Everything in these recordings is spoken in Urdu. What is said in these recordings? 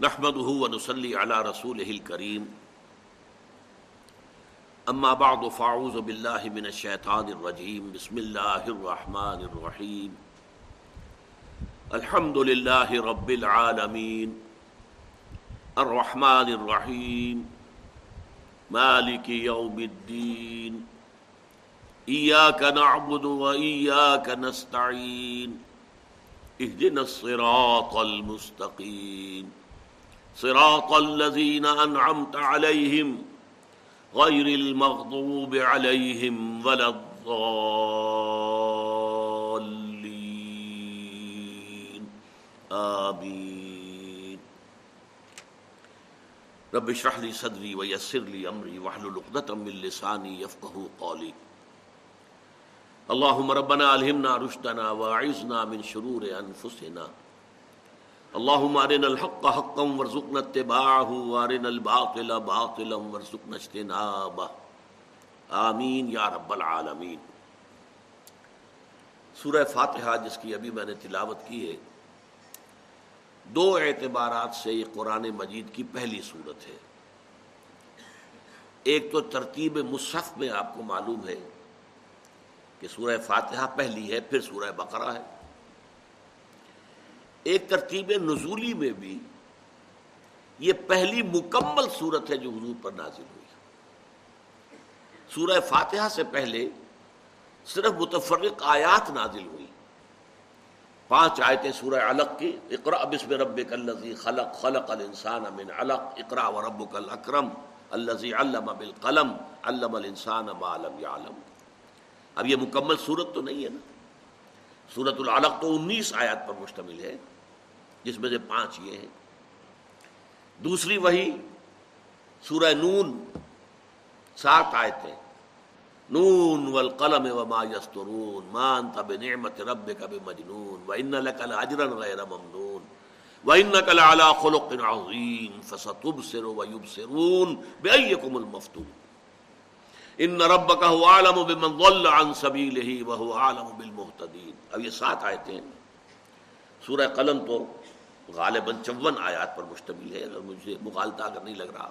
نحمده ونصلي على رسوله الكريم. اما بعد فاعوذ بالله من الشيطان الرجيم. بسم الله الرحمن الرحيم. الحمد لله رب العالمين. الرحمن الرحيم. مالك يوم الدين. اياك نعبد واياك نستعين. اهدنا الصراط المستقيم. صراط الذين أنعمت عليهم غير المغضوب عليهم ولا الضالين. آمين. رب اشرح لي صدري ويسر لي أمري واحلل عقدة من لساني يفقهوا قولي. اللهم ربنا ألهمنا رشدنا واعذنا من شرور أنفسنا اللهم ارنا الحق حقا وارزقنا اتباعه وارنا الباطل باطلا وارزقنا اجتنابه آمین یا رب العالمین۔ سورہ فاتحہ جس کی ابھی میں نے تلاوت کی ہے، دو اعتبارات سے یہ قرآن مجید کی پہلی صورت ہے۔ ایک تو ترتیب مصحف میں آپ کو معلوم ہے کہ سورہ فاتحہ پہلی ہے، پھر سورہ بقرہ ہے۔ ایک ترتیب نزولی میں بھی یہ پہلی مکمل صورت ہے جو حضور پر نازل ہوئی۔ سورہ فاتحہ سے پہلے صرف متفرق آیات نازل ہوئی۔ پانچ آیتیں سورہ علق کی۔ اقرا بسم ربک الذی خلق خلق الانسان من علق۔ اقرا وربک الاکرم الذی علم بالقلم، علم الانسان ما لم يعلم اب یہ مکمل صورت تو نہیں ہے نا۔ سورت العلق تو انیس آیات پر مشتمل ہے۔ جس میں سے پانچ یہ ہیں۔ دوسری وہی سورہ نون، سات آیتیں۔ نون والقلم وما يسترون ما انت بنعمت ربك بمجنون وان لك لاجرا غير ممنون۔ وانك لعلى خلق عظيم فستبصر ويبصرون بايكم المفتون۔ ان ربك هو اعلم بمن ضل عن سبيله وهو اعلم بالمهتدين۔ اب یہ سات آیتیں سورہ قلم تو غالباً چون آیات پر مشتمل ہے، اگر مجھے مغالطہ اگر نہیں لگ رہا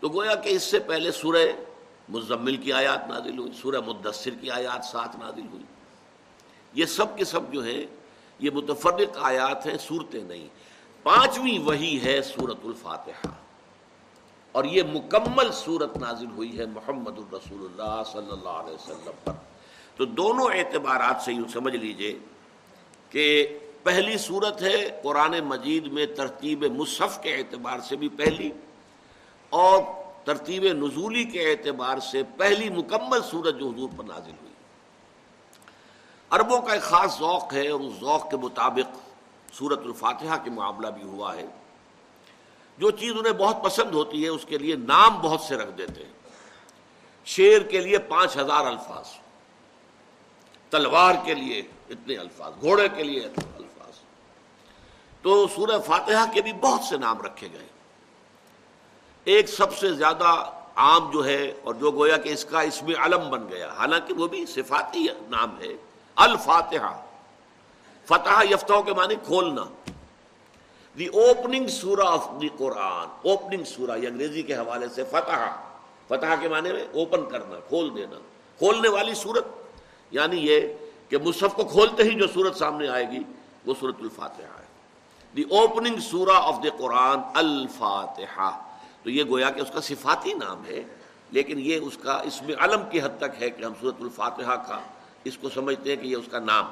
تو گویا کہ اس سے پہلے سورہ مزمل کی آیات نازل ہوئی، سورہ مدثر کی آیات ساتھ نازل ہوئی۔ یہ سب کے سب جو ہیں، یہ متفرق آیات ہیں، صورتیں نہیں۔ پانچویں وہی ہے سورت الفاتحہ۔ اور یہ مکمل صورت نازل ہوئی ہے محمد الرسول اللہ صلی اللہ علیہ وسلم پر۔ تو دونوں اعتبارات سے یوں سمجھ لیجیے کہ پہلی صورت ہے قرآن مجید میں ترتیب مصحف کے اعتبار سے بھی پہلی اور ترتیب نزولی کے اعتبار سے پہلی مکمل صورت جو حضور پر نازل ہوئی۔ عربوں کا ایک خاص ذوق ہے اور اس ذوق کے مطابق صورت الفاتحہ کے معاملہ بھی ہوا ہے۔ جو چیز انہیں بہت پسند ہوتی ہے اس کے لیے نام بہت سے رکھ دیتے ہیں۔ شیر کے لیے پانچ ہزار الفاظ، تلوار کے لیے اتنے الفاظ، گھوڑے کے لیے تو سورہ فاتحہ کے بھی بہت سے نام رکھے گئے۔ ایک سب سے زیادہ عام جو ہے اور جو گویا کہ اس کا اس میں علم بن گیا، حالانکہ وہ بھی صفاتی نام ہے۔ الفاتحہ۔ فتح یفتوں کے معنی کھولنا۔ دی اوپننگ سورہ آف دی قرآن۔ اوپننگ سورہ، یہ انگریزی کے حوالے سے فتح فتح کے معنی میں اوپن کرنا، کھول دینا۔ کھولنے والی صورت یعنی یہ کہ مصحف کو کھولتے ہی جو صورت سامنے آئے گی، وہ صورت الفاتحہ ہے۔ دی اوپننگ سورہ آف دا قرآن الفاتحہ تو یہ گویا کہ اس کا صفاتی نام ہے، لیکن یہ اس کا اس میں علم کی حد تک ہے کہ ہم صورت الفاتحہ کا اس کو سمجھتے ہیں کہ یہ اس کا نام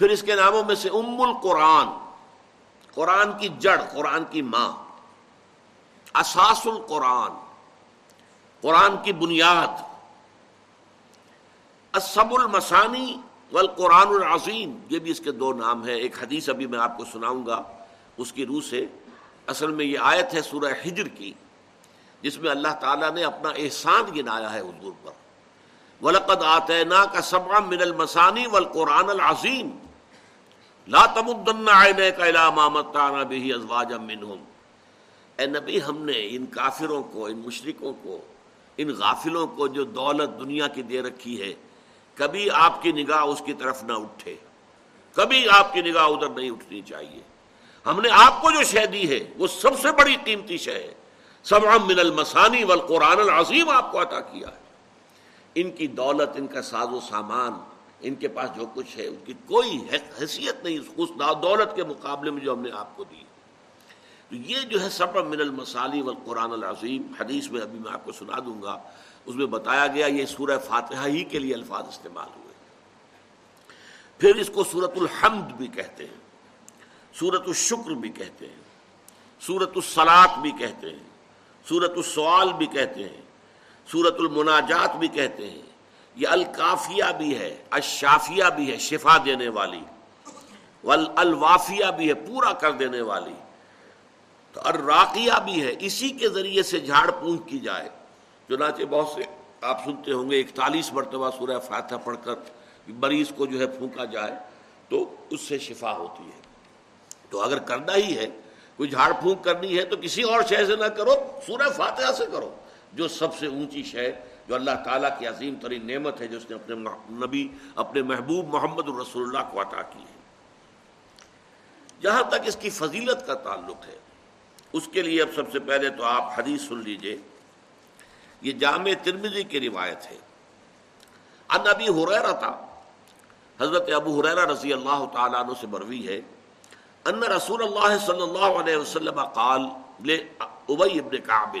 پھر اس کے ناموں میں سے ام القرآن، قرآن کی جڑ، قرآن کی ماں، اساس القرآن، قرآن کی بنیاد اسب المسانی والقرآن العظیم، یہ بھی اس کے دو نام ہیں، ایک حدیث ابھی میں آپ کو سناؤں گا، اس کی روح سے۔ اصل میں یہ آیت ہے سورہ حجر کی، جس میں اللہ تعالیٰ نے اپنا احسان گنایا ہے حضور پر۔ ولقد آتینا کا سبع من المسانی والقرآن العظیم لا تمدن عینیک الى ما متعنا به ازواجا منهم۔ اے نبی، ہم نے ان کافروں کو، ان مشرکوں کو، ان غافلوں کو جو دولت دنیا کی دے رکھی ہے کبھی آپ کی نگاہ اس کی طرف نہ اٹھے۔ کبھی آپ کی نگاہ ادھر نہیں اٹھنی چاہیے۔ ہم نے آپ کو جو شے دی ہے، وہ سب سے بڑی قیمتی شے ہے۔ سب من المسانی والقرآن العظیم آپ کو عطا کیا ہے۔ ان کی دولت، ان کا ساز و سامان، ان کے پاس جو کچھ ہے، ان کی کوئی حیثیت نہیں، اس دولت کے مقابلے میں جو ہم نے آپ کو دی۔ تو یہ جو ہے سب من المسالی والقرآن العظیم، حدیث میں ابھی میں آپ کو سنا دوں گا۔ اس میں بتایا گیا یہ سورہ فاتحہ ہی کے لیے الفاظ استعمال ہوئے۔ پھر اس کو سورت الحمد بھی کہتے ہیں سورت الشکر بھی کہتے ہیں سورت السلاط بھی کہتے ہیں سورت السوال بھی کہتے ہیں سورت المناجات بھی کہتے ہیں۔ یہ الکافیہ بھی ہے اشافیہ بھی ہے شفا دینے والی الوافیہ بھی ہے پورا کر دینے والی۔ تو الراقیہ بھی ہے، اسی کے ذریعے سے جھاڑ پونچھ کی جائے۔ چنانچہ بہت سے آپ سنتے ہوں گے، اکتالیس مرتبہ سورہ فاتحہ پڑھ کر مریض کو جو ہے پھونکا جائے تو اس سے شفا ہوتی ہے۔ تو اگر کرنا ہی ہے، کوئی جھاڑ پھونک کرنی ہے تو کسی اور شے سے نہ کرو، سورہ فاتحہ سے کرو۔ جو سب سے اونچی شے، جو اللہ تعالیٰ کی عظیم ترین نعمت ہے جس نے اپنے نبی، اپنے محبوب محمد الرسول اللہ کو عطا کی ہے۔ جہاں تک اس کی فضیلت کا تعلق ہے، اس کے لیے اب سب سے پہلے تو آپ حدیث سن لیجیے۔ یہ جامع ترمزی کی روایت ہے۔ ان ابی حریرہ تھا۔ حضرت ابو حریرہ رضی اللہ تعالیٰ عنہ سے بروی ہے۔ ان رسول اللہ صلی اللہ علیہ وسلم قال لے ابئی ابن کعب،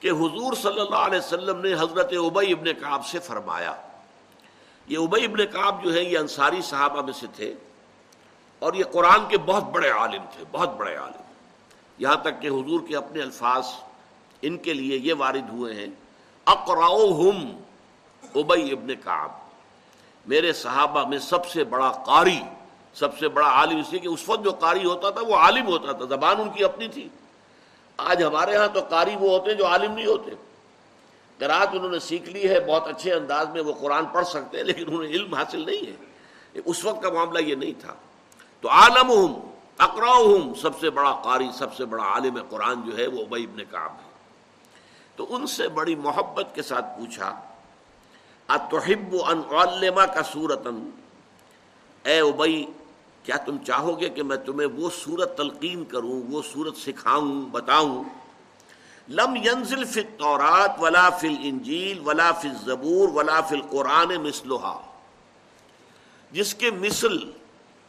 کہ حضور صلی اللہ علیہ وسلم نے حضرت ابئی ابن کعب سے فرمایا۔ یہ ابئی ابن کعب جو ہے، یہ انصاری صحابہ میں سے تھے۔ اور یہ قرآن کے بہت بڑے عالم تھے، بہت بڑے عالم۔ یہاں تک کہ حضور کے اپنے الفاظ ان کے لیے یہ وارد ہوئے ہیں اقراؤہم ابئی ابن کعب۔ میرے صحابہ میں سب سے بڑا قاری، سب سے بڑا عالم، اس لیے کہ اس وقت جو قاری ہوتا تھا وہ عالم ہوتا تھا، زبان ان کی اپنی تھی۔ آج ہمارے ہاں تو قاری وہ ہوتے ہیں جو عالم نہیں ہوتے۔ قرآت انہوں نے سیکھ لی ہے، بہت اچھے انداز میں وہ قرآن پڑھ سکتے ہیں، لیکن انہیں علم حاصل نہیں ہے۔ اس وقت کا معاملہ یہ نہیں تھا۔ تو عالم ہوں اقراؤ ہوں سب سے بڑا قاری، سب سے بڑا عالم قرآن جو ہے وہ ابئی ابن کام ہے۔ تو ان سے بڑی محبت کے ساتھ پوچھا، اتحب ان علما کا سورتن اے ابئی، کیا تم چاہو گے کہ میں تمہیں وہ سورت تلقین کروں، وہ سورت سکھاؤں، بتاؤں؟ لم ینزل فی التورات ولا فی الانجیل ولا فی الزبور ولا فی القرآن مثلها جس کے مثل،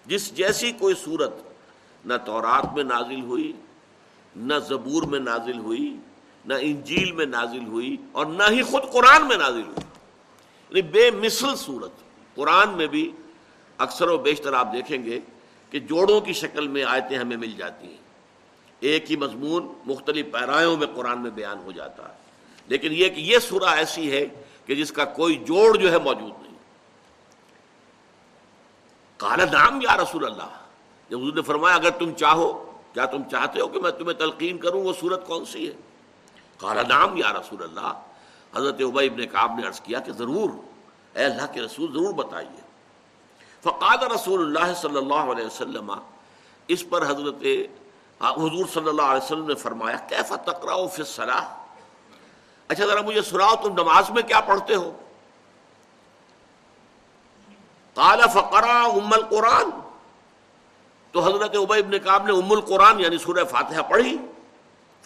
جس جیسی کوئی صورت نہ تورات میں نازل ہوئی، نہ زبور میں نازل ہوئی نہ انجیل میں نازل ہوئی اور نہ ہی خود قرآن میں نازل ہوئی۔ یعنی بے مثل صورت۔ قرآن میں بھی اکثر و بیشتر آپ دیکھیں گے کہ جوڑوں کی شکل میں آیتیں ہمیں مل جاتی ہیں۔ ایک ہی مضمون مختلف پیرایوں میں قرآن میں بیان ہو جاتا ہے۔ لیکن یہ کہ یہ سورہ ایسی ہے کہ جس کا کوئی جوڑ جو ہے موجود نہیں۔ کالا نام یا رسول اللہ۔ جب نے فرمایا، اگر تم چاہو، کیا تم چاہتے ہو کہ میں تمہیں تلقین کروں؟ وہ صورت کون سی ہے؟ کالا نام یا رسول اللہ۔ حضرت عبی ابن کعب نے عرض کیا کہ ضرور، اے اللہ کے رسول ضرور بتائیے۔ فقاد رسول اللہ صلی اللہ علیہ وسلم، اس پر حضرت حضور صلی اللہ علیہ وسلم نے فرمایا کیفا تقرا فی الصلاح اچھا ذرا مجھے سناؤ، تم نماز میں کیا پڑھتے ہو؟ قال فقرا ام القرآن۔ تو حضرت عبی ابن کعب نے ام القرآن یعنی سورہ فاتحہ پڑھی۔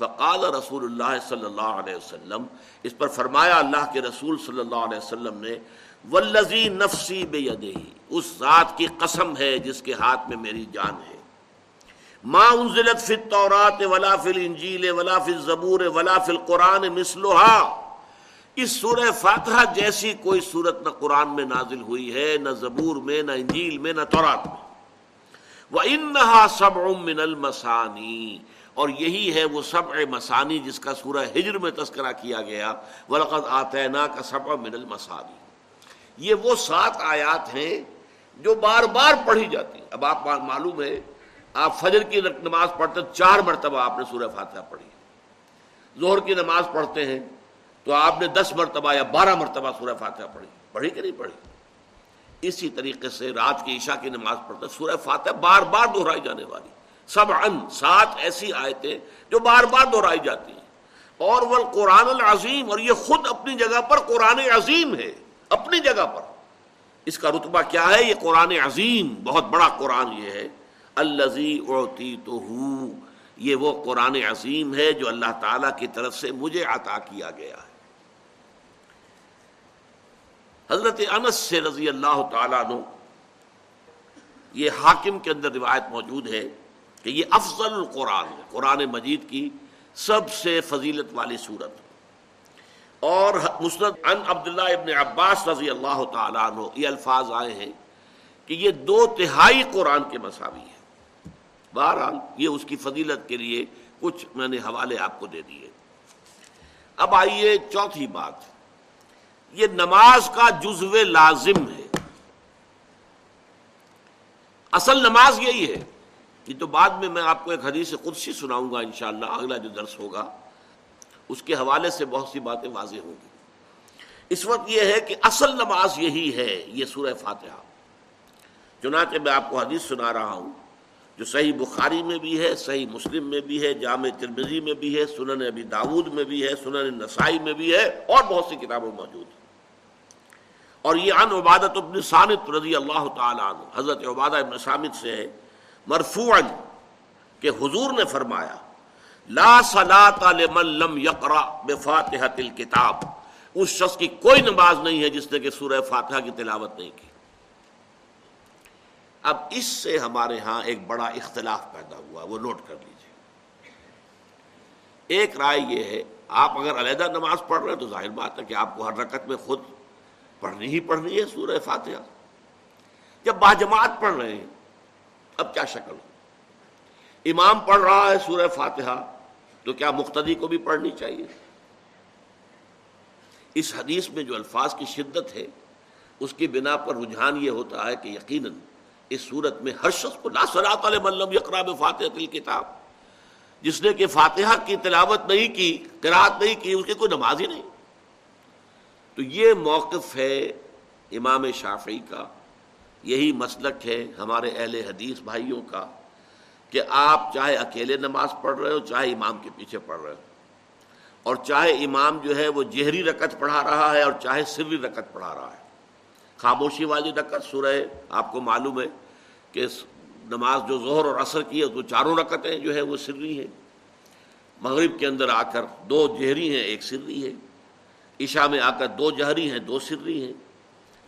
فقال رسول اللہ صلی اللہ علیہ وسلم، اس پر فرمایا اللہ کے رسول صلی اللہ علیہ وسلم نے، والذی نفسی بے اس ذات کی قسم ہے جس کے ہاتھ میں میری جان ہے۔ ما انزلت فی التورات ولا فی الانجیل ولا فی الزبور ولا فی القرآن مثلها اس سورہ فاتحہ جیسی کوئی صورت نہ قرآن میں نازل ہوئی ہے، نہ زبور میں، نہ انجیل میں، نہ تورات میں۔ وَإِنَّهَا سَبْعٌ مِّنَ الْمَسَانِي اور یہی ہے وہ سبع مسانی جس کا سورہ ہجر میں تذکرہ کیا گیا، وَلَقَدْ آتَيْنَا کا سبع من المسانی یہ وہ سات آیات ہیں جو بار بار پڑھی جاتی ہیں۔ اب آپ معلوم ہے، آپ فجر کی نماز پڑھتے چار مرتبہ آپ نے سورہ فاتحہ پڑھی۔ زہر کی نماز پڑھتے ہیں، تو آپ نے دس مرتبہ یا بارہ مرتبہ سورہ فاتحہ پڑھی۔ پڑھی کہ نہیں پڑھی؟ اسی طریقے سے رات کی عشاء کی نماز پڑھتے سورہ فاتحہ بار بار دہرائی جانے والی۔ سب ان سات ایسی آیتیں جو بار بار دہرائی جاتی ہیں۔ اور وہ قرآن العظیم، اور یہ خود اپنی جگہ پر قرآن عظیم ہے، اپنی جگہ پر۔ اس کا رتبہ کیا ہے؟ یہ قرآن عظیم، بہت بڑا قرآن یہ ہے۔ الزی اوتی تو یہ وہ قرآن عظیم ہے جو اللہ تعالی کی طرف سے مجھے عطا کیا گیا ہے۔ حضرت انس سے رضی اللہ تعالیٰ عنہ، یہ حاکم کے اندر روایت موجود ہے۔ کہ یہ افضل القرآن ہے۔ قرآن مجید کی سب سے فضیلت والی صورت۔ اور مسرت ان عبداللہ ابن عباس رضی اللہ تعالیٰ عنہ یہ الفاظ آئے ہیں کہ یہ دو تہائی قرآن کے مساوی ہے بہرحال یہ اس کی فضیلت کے لیے کچھ میں نے حوالے آپ کو دے دیے۔ اب آئیے چوتھی بات۔ یہ نماز کا جزو لازم ہے۔ اصل نماز یہی ہے۔ یہ تو بعد میں میں آپ کو ایک حدیث قدسی سناؤں گا انشاءاللہ، اگلا جو درس ہوگا، اس کے حوالے سے بہت سی باتیں واضح ہوں گی۔ اس وقت یہ ہے کہ اصل نماز یہی ہے، یہ سورہ فاتحہ۔ چنانچہ میں آپ کو حدیث سنا رہا ہوں، جو صحیح بخاری میں بھی ہے، صحیح مسلم میں بھی ہے، جامع ترمزی میں بھی ہے، سنن ابی داود میں بھی ہے، سنن نسائی میں بھی ہے، اور بہت سی کتابیں موجود ہیں۔ اور یہ ان عبادت ابن سامت رضی اللہ تعالیٰ عنہ، حضرت عبادہ ابن سامت سے ہے۔ مرفوعا کہ حضور نے فرمایا، لا صلاة لمن لم یقرا بفاتحة الكتاب۔ اس شخص کی کوئی نماز نہیں ہے جس نے کہ سورہ فاتحہ کی تلاوت نہیں کی۔ اب اس سے ہمارے ہاں ایک بڑا اختلاف پیدا ہوا، وہ نوٹ کر لیجیے۔ ایک رائے یہ ہے، آپ اگر علیحدہ نماز پڑھ رہے ہیں تو ظاہر بات ہے کہ آپ کو ہر رکعت میں خود پڑھنی ہی پڑھنی ہے سورہ فاتحہ۔ جب باجماعت پڑھ رہے ہیں اب کیا شکل ہو؟ امام پڑھ رہا ہے سورہ فاتحہ، تو کیا مقتدی کو بھی پڑھنی چاہیے؟ اس حدیث میں جو الفاظ کی شدت ہے، اس کی بنا پر رجحان یہ ہوتا ہے کہ یقیناً اس صورت میں ہر شخص کو لا ملم یقراب فاتح کتاب جس نے کہ فاتحہ کی تلاوت نہیں کی قرآت نہیں کی، اس کی کوئی نماز ہی نہیں۔ تو یہ موقف ہے امام شافعی کا۔ یہی مسلک ہے ہمارے اہل حدیث بھائیوں کا کہ آپ چاہے اکیلے نماز پڑھ رہے ہو، چاہے امام کے پیچھے پڑھ رہے ہو۔ اور چاہے امام جو ہے وہ جہری رکت پڑھا رہا ہے اور چاہے سری رکت پڑھا رہا ہے۔ خاموشی والی رکت سورہ آپ کو معلوم ہے کہ نماز جو ظہر اور اثر کی ہے تو چاروں رکتیں جو ہے وہ سری ہیں۔ مغرب کے اندر آ کر دو جہری ہیں، ایک سری ہے۔ عشاء میں آ کر دو جہری ہیں، دو سری ہیں۔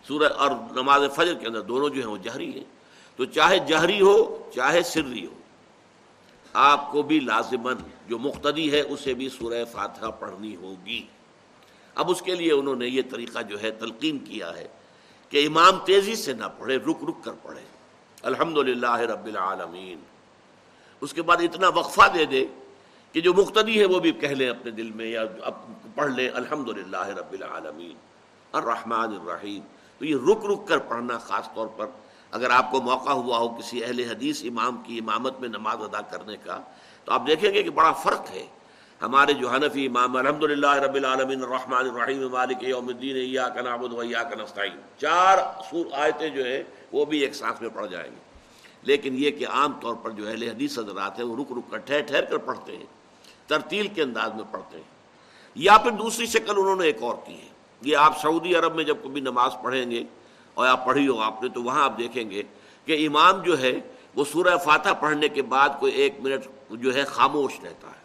سورہ اور نماز فجر کے اندر دونوں جو ہیں وہ جہری ہیں۔ تو چاہے جہری ہو، چاہے سری ہو، آپ کو بھی لازمن جو مقتدی ہے اسے بھی سورہ فاتحہ پڑھنی ہوگی۔ اب اس کے لیے انہوں نے یہ طریقہ جو ہے تلقین کیا ہے کہ امام تیزی سے نہ پڑھے، رک رک کر پڑھے۔ الحمد رب العالمین۔ اس کے بعد اتنا وقفہ دے دے کہ جو مقتدی ہے وہ بھی کہہ لیں اپنے دل میں یا پڑھ لیں۔ الحمد رب العالمین۔ الرحمن الرحیم۔ تو یہ رک رک کر پڑھنا خاص طور پر اگر آپ کو موقع ہوا ہو کسی اہل حدیث امام کی امامت میں نماز ادا کرنے کا، تو آپ دیکھیں گے کہ بڑا فرق ہے۔ ہمارے جو حنفی امام الحمد للہ رب العالمین، الرحمن الرحیم، مالک یوم الدین نستعین۔ چار سور آیتیں جو ہیں، وہ بھی ایک سانس میں پڑھ جائیں گے۔ لیکن یہ کہ عام طور پر جو اہل حدیث حضرات ہیں، وہ رک رک کر ٹھہر ٹھہر کر پڑھتے ہیں، ترتیل کے انداز میں پڑھتے ہیں۔ یا پھر دوسری شکل انہوں نے ایک اور کی ہے۔ یہ آپ سعودی عرب میں جب کبھی نماز پڑھیں گے اور آپ پڑھی ہو آپ نے، تو وہاں آپ دیکھیں گے کہ امام جو ہے، وہ سورہ فاتح پڑھنے کے بعد کوئی ایک منٹ جو ہے خاموش رہتا ہے۔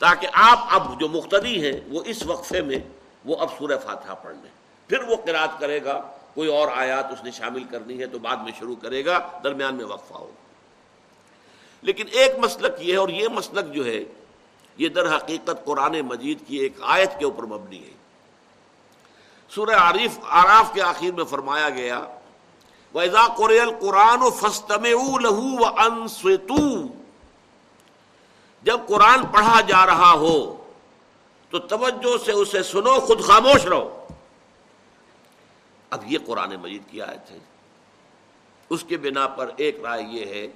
تاکہ آپ اب جو مختدی ہیں، وہ اس وقفے میں، وہ اب سورہ فاتحہ پڑھ لیں۔ پھر وہ قرات کرے گا، کوئی اور آیات اس نے شامل کرنی ہے تو بعد میں شروع کرے گا، درمیان میں وقفہ ہوگا لیکن ایک مسلک یہ ہے، اور یہ مسلک جو ہے، یہ در حقیقت قرآن مجید کی ایک آیت کے اوپر مبنی ہے۔ سورہ عارف آراف کے آخر میں فرمایا گیا ویزا قریل قرآن و فستم لہو و جب قرآن پڑھا جا رہا ہو، تو توجہ سے اسے سنو، خود خاموش رہو۔ اب یہ قرآن مجید کی آیت ہے۔ اس کے بنا پر ایک رائے یہ ہے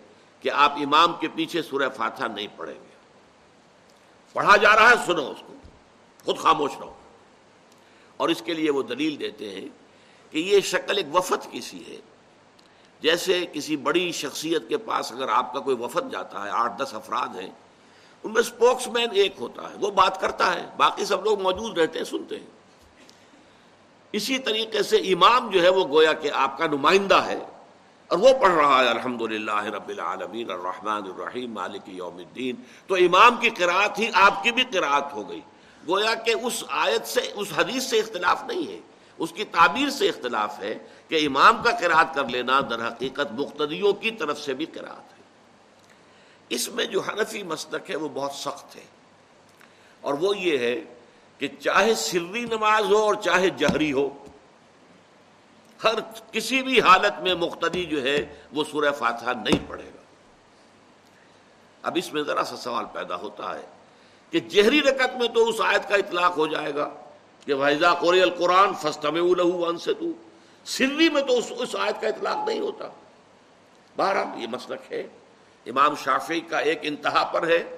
کہ آپ امام کے پیچھے سورہ فاتحہ نہیں پڑھیں گے۔ پڑھا جا رہا ہے، سنو اس کو۔ خود خاموش رہو۔ اور اس کے لیے وہ دلیل دیتے ہیں کہ یہ شکل ایک وفد کی سی ہے۔ جیسے کسی بڑی شخصیت کے پاس اگر آپ کا کوئی وفد جاتا ہے، آٹھ دس افراد ہیں، ان میں اسپوکس مین ایک ہوتا ہے، وہ بات کرتا ہے، باقی سب لوگ موجود رہتے ہیں، سنتے ہیں۔ اسی طریقے سے امام جو ہے وہ گویا کہ آپ کا نمائندہ ہے اور وہ پڑھ رہا ہے الحمد للہ رب العالمین، الرحمن الرحیم، مالک یوم الدین۔ تو امام کی قرآت ہی آپ کی بھی قرآت ہو گئی۔ گویا کہ اس آیت سے، اس حدیث سے اختلاف نہیں ہے۔ اس کی تعبیر سے اختلاف ہے کہ امام کا قرآت کر لینا در حقیقت مقتدیوں کی طرف سے بھی قرآت ہے۔ اس میں جو حنفی مسلک ہے وہ بہت سخت ہے۔ اور وہ یہ ہے کہ چاہے سری نماز ہو اور چاہے جہری ہو، ہر کسی بھی حالت میں مقتدی جو ہے وہ سورہ فاتحہ نہیں پڑھے گا۔ اب اس میں ذرا سا سوال پیدا ہوتا ہے۔ کہ جہری رکت میں تو اس آیت کا اطلاق ہو جائے گا کہ وحضا قوری القرآن فسطم ون سے تو سری میں تو اس اس آیت کا اطلاق نہیں ہوتا۔ بہرحال یہ مسلک ہے۔ امام شافی کا ایک انتہا پر ہے۔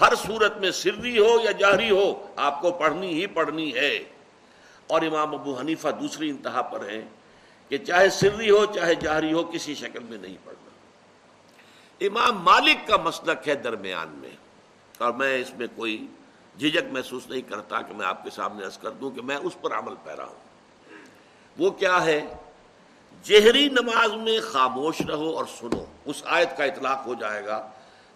ہر صورت میں سری ہو یا جہری ہو، آپ کو پڑھنی ہی پڑھنی ہے۔ اور امام ابو حنیفہ دوسری انتہا پر ہے کہ چاہے سری ہو، چاہے جہری ہو، کسی شکل میں نہیں پڑھنا۔ امام مالک کا مسلک ہے درمیان میں۔ اور میں اس میں کوئی جھجک محسوس نہیں کرتا کہ میں آپ کے سامنے عرض کر دوں کہ میں اس پر عمل پیرا ہوں۔ وہ کیا ہے؟ جہری نماز میں خاموش رہو اور سنو، اس آیت کا اطلاق ہو جائے گا۔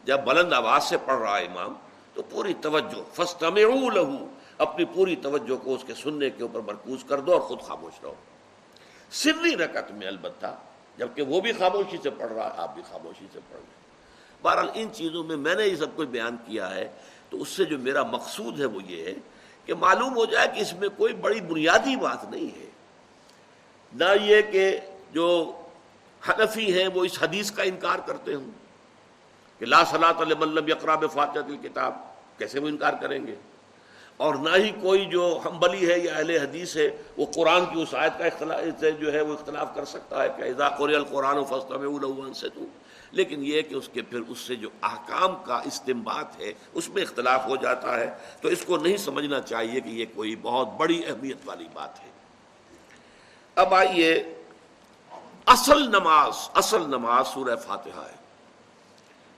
جب بلند آواز سے پڑھ رہا ہے امام، تو پوری توجہ فسٹم لہو اپنی پوری توجہ کو اس کے سننے کے اوپر مرکوز کر دو اور خود خاموش رہو۔ سری رکت میں البتہ، جبکہ وہ بھی خاموشی سے پڑھ رہا ہے، آپ بھی خاموشی سے پڑھ رہے بہرحال ان چیزوں میں میں نے یہ سب کچھ بیان کیا ہے، تو اس سے جو میرا مقصود ہے وہ یہ ہے کہ معلوم ہو جائے کہ اس میں کوئی بڑی بنیادی بات نہیں ہے۔ نہ یہ کہ جو حنفی ہیں وہ اس حدیث کا انکار کرتے ہوں کہ لا صلاح ملب اقراب فاتح کتاب کیسے وہ انکار کریں گے؟ اور نہ ہی کوئی جو ہمبلی ہے یا اہل حدیث ہے وہ قرآن کی اس آیت کا اختلاف، جو ہے وہ اختلاف کر سکتا ہے کہ اذا قرآن القرآن و فسط میں سے تو لیکن یہ کہ اس کے پھر اس سے جو احکام کا استمبات ہے، اس میں اختلاف ہو جاتا ہے۔ تو اس کو نہیں سمجھنا چاہیے کہ یہ کوئی بہت بڑی اہمیت والی بات ہے۔ اب آئیے، اصل نماز اصل نماز سورہ فاتحہ ہے۔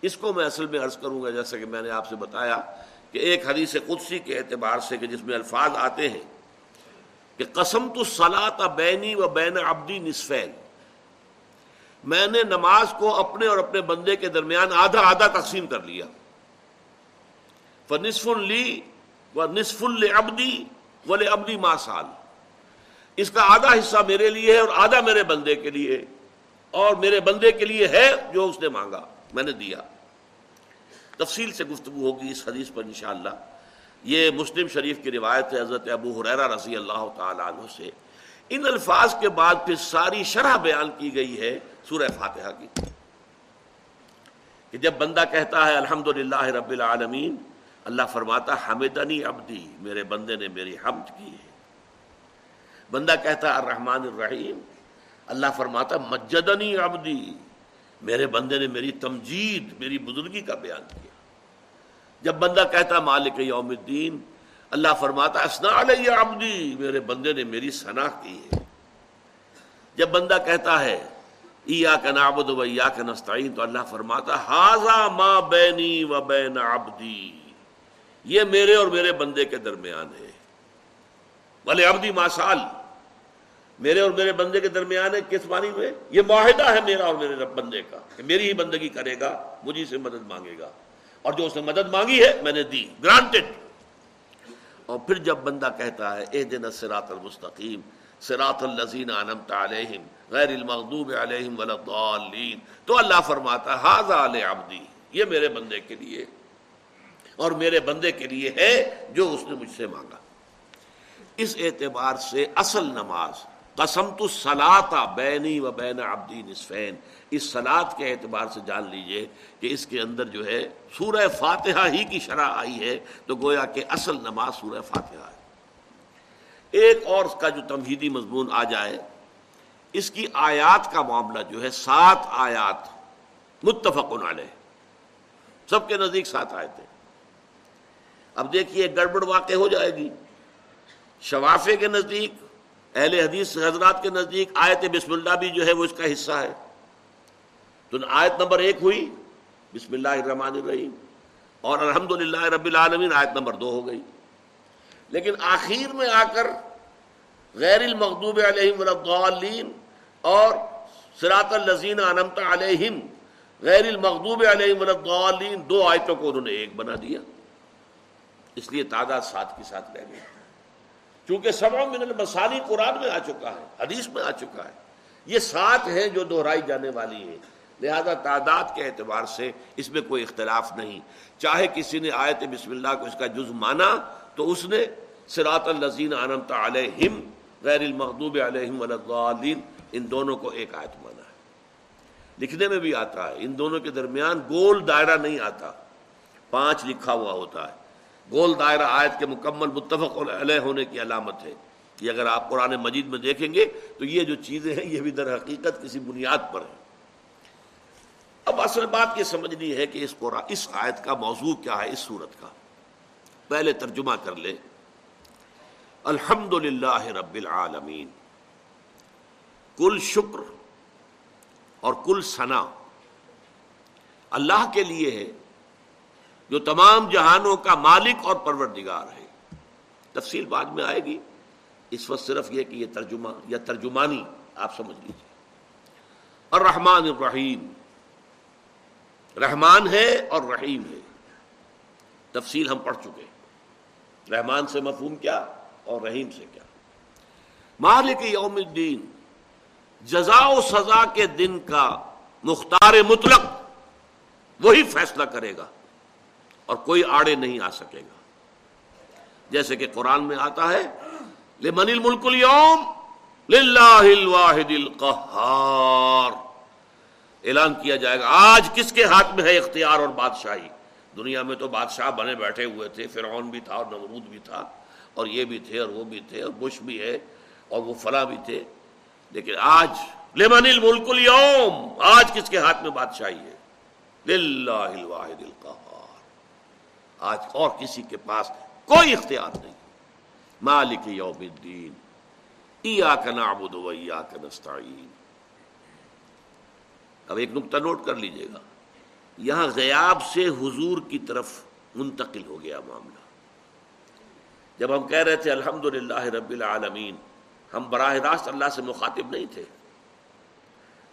اس کو میں اصل میں عرض کروں گا، جیسا کہ میں نے آپ سے بتایا کہ ایک حدیث قدسی کے اعتبار سے کہ جس میں الفاظ آتے ہیں کہ قسم تو سلا بینی و بین ابدی نصفین۔ میں نے نماز کو اپنے اور اپنے بندے کے درمیان آدھا آدھا تقسیم کر لیا۔ نصف لی و نصف ابدی ول ابدی ما سال اس کا آدھا حصہ میرے لیے ہے اور آدھا میرے بندے کے لیے۔ اور میرے بندے کے لیے ہے جو اس نے مانگا۔ میں نے دیا۔ تفصیل سے گفتگو ہوگی اس حدیث پر انشاءاللہ۔ یہ مسلم شریف کی روایت ہے، حضرت ابو حریرہ رضی اللہ تعالیٰ عنہ سے۔ ان الفاظ کے بعد پھر ساری شرح بیان کی گئی ہے سورہ فاتحہ کی۔ کہ جب بندہ کہتا ہے الحمد رب العالمین، اللہ فرماتا حمدنی عبدی، میرے بندے نے میری حمد کی ہے۔ بندہ کہتا ہے الرحمن الرحیم، اللہ فرماتا مجدنی عبدی، میرے بندے نے میری تمجید، میری بزرگی کا بیان کیا۔ جب بندہ کہتا مالک یوم الدین اللہ فرماتا اسنا علیہ عبدی، میرے بندے نے میری سنا کی ہے۔ جب بندہ کہتا ہے ایا کا نابد و یا کا نستعین، تو اللہ فرماتا ہاضا ما بینی و بین عبدی۔ یہ میرے اور میرے بندے کے درمیان ہے۔ بھلے ابدی ماسال میرے اور میرے بندے کے درمیان ہے، کس معنی میں؟ یہ معاہدہ ہے میرا اور میرے بندے کا، کہ میری ہی بندگی کرے گا، مجھے سے مدد مانگے گا۔ اور جو اس نے مدد مانگی ہے، میں نے دی۔ گرانٹڈ اور پھر جب بندہ کہتا ہے، اے دن سرات المستقیم سرات الزین انمت علیہم، غیر المغضوب علیہم ولدالین تو اللہ فرماتا ہاضا عبدی، یہ میرے بندے کے لیے اور میرے بندے کے لیے ہے جو اس نے مجھ سے مانگا۔ اس اعتبار سے اصل نماز قسم تو سلاتا بینی و بین عبدی نصفین۔ اس سلاد کے اعتبار سے جان لیجیے کہ اس کے اندر جو ہے سورہ فاتحہ ہی کی شرح آئی ہے تو گویا کہ اصل نماز سورہ فاتحہ ہے۔ ایک اور اس کا جو تمہیدی مضمون آ جائے، اس کی آیات کا معاملہ جو ہے سات آیات متفق علیہ۔ سب کے نزدیک سات آئے تھے اب دیکھیے گڑبڑ واقع ہو جائے گی۔ شوافے کے نزدیک اہل حدیث حضرات کے نزدیک آیت بسم اللہ بھی جو ہے وہ اس کا حصہ ہے۔ تو آیت نمبر ایک ہوئی، بسم اللہ الرحمن الرحیم۔ اور الحمد رب العالمین آیت نمبر دو ہو گئی۔ لیکن آخر میں آ کر غیر المغضوب علیہم الضالین اور سراط الزین انمتا علیہم، غیر المغضوب علیہم الضالین، دو آیتوں کو انہوں نے ایک بنا دیا۔ اس لیے تعداد سات کے ساتھ رہ گئی۔ چونکہ سبع من المسانی قرآن میں آ چکا ہے، حدیث میں آ چکا ہے۔ یہ سات ہیں جو دہرائی جانے والی ہیں۔ لہذا تعداد کے اعتبار سے اس میں کوئی اختلاف نہیں۔ چاہے کسی نے آیت بسم اللہ کو اس کا جز مانا تو اس نے سراط الزین انمت علیہم غیر المحدوب علیہم الضالین، ان دونوں کو ایک آیت مانا ہے۔ لکھنے میں بھی آتا ہے، ان دونوں کے درمیان گول دائرہ نہیں آتا۔ پانچ لکھا ہوا ہوتا ہے۔ گول دائرہ آیت کے مکمل متفق علیہ ہونے کی علامت ہے کہ اگر آپ قرآن مجید میں دیکھیں گے تو یہ جو چیزیں ہیں، یہ بھی در حقیقت کسی بنیاد پر ہیں۔ اب اصل بات یہ سمجھنی ہے کہ اس قرآن، اس آیت کا موضوع کیا ہے، اس صورت کا۔ پہلے ترجمہ کر لے الحمد للہ رب العالمین۔ کل شکر اور کل ثنا اللہ کے لیے ہے۔ جو تمام جہانوں کا مالک اور پروردگار ہے۔ تفصیل بعد میں آئے گی۔ اس وقت صرف یہ کہ یہ ترجمہ یا ترجمانی آپ سمجھ لیجیے اور رحمان الرحیم۔ رحمان ہے اور رحیم ہے۔ تفصیل ہم پڑھ چکے رحمان سے مفہوم کیا اور رحیم سے کیا؟ مالک یوم الدین۔ جزا و سزا کے دن کا مختار مطلق وہی فیصلہ کرے گا۔ اور کوئی آڑے نہیں آ سکے گا۔ جیسے کہ قرآن میں آتا ہے، لمن الملک اليوم للہ الواحد القہار۔ اعلان کیا جائے گا، آج کس کے ہاتھ میں ہے اختیار اور بادشاہی؟ دنیا میں تو بادشاہ بنے بیٹھے ہوئے تھے، فرعون بھی تھا اور نمرود بھی تھا، اور یہ بھی تھے اور وہ بھی تھے، اور بش بھی ہے اور وہ فلاں بھی تھے۔ لیکن آج، لمن الملک اليوم، آج کس کے ہاتھ میں بادشاہی ہے؟ للہ الواحد القہار۔ آج اور کسی کے پاس کوئی اختیار نہیں۔ مالک یوم الدین، ایاک نعبد و ایاک نستعین۔ اب ایک نقطہ نوٹ کر لیجیے گا۔ یہاں غیاب سے حضور کی طرف منتقل ہو گیا معاملہ۔ جب ہم کہہ رہے تھے الحمد رب العالمین، ہم براہ راست اللہ سے مخاطب نہیں تھے۔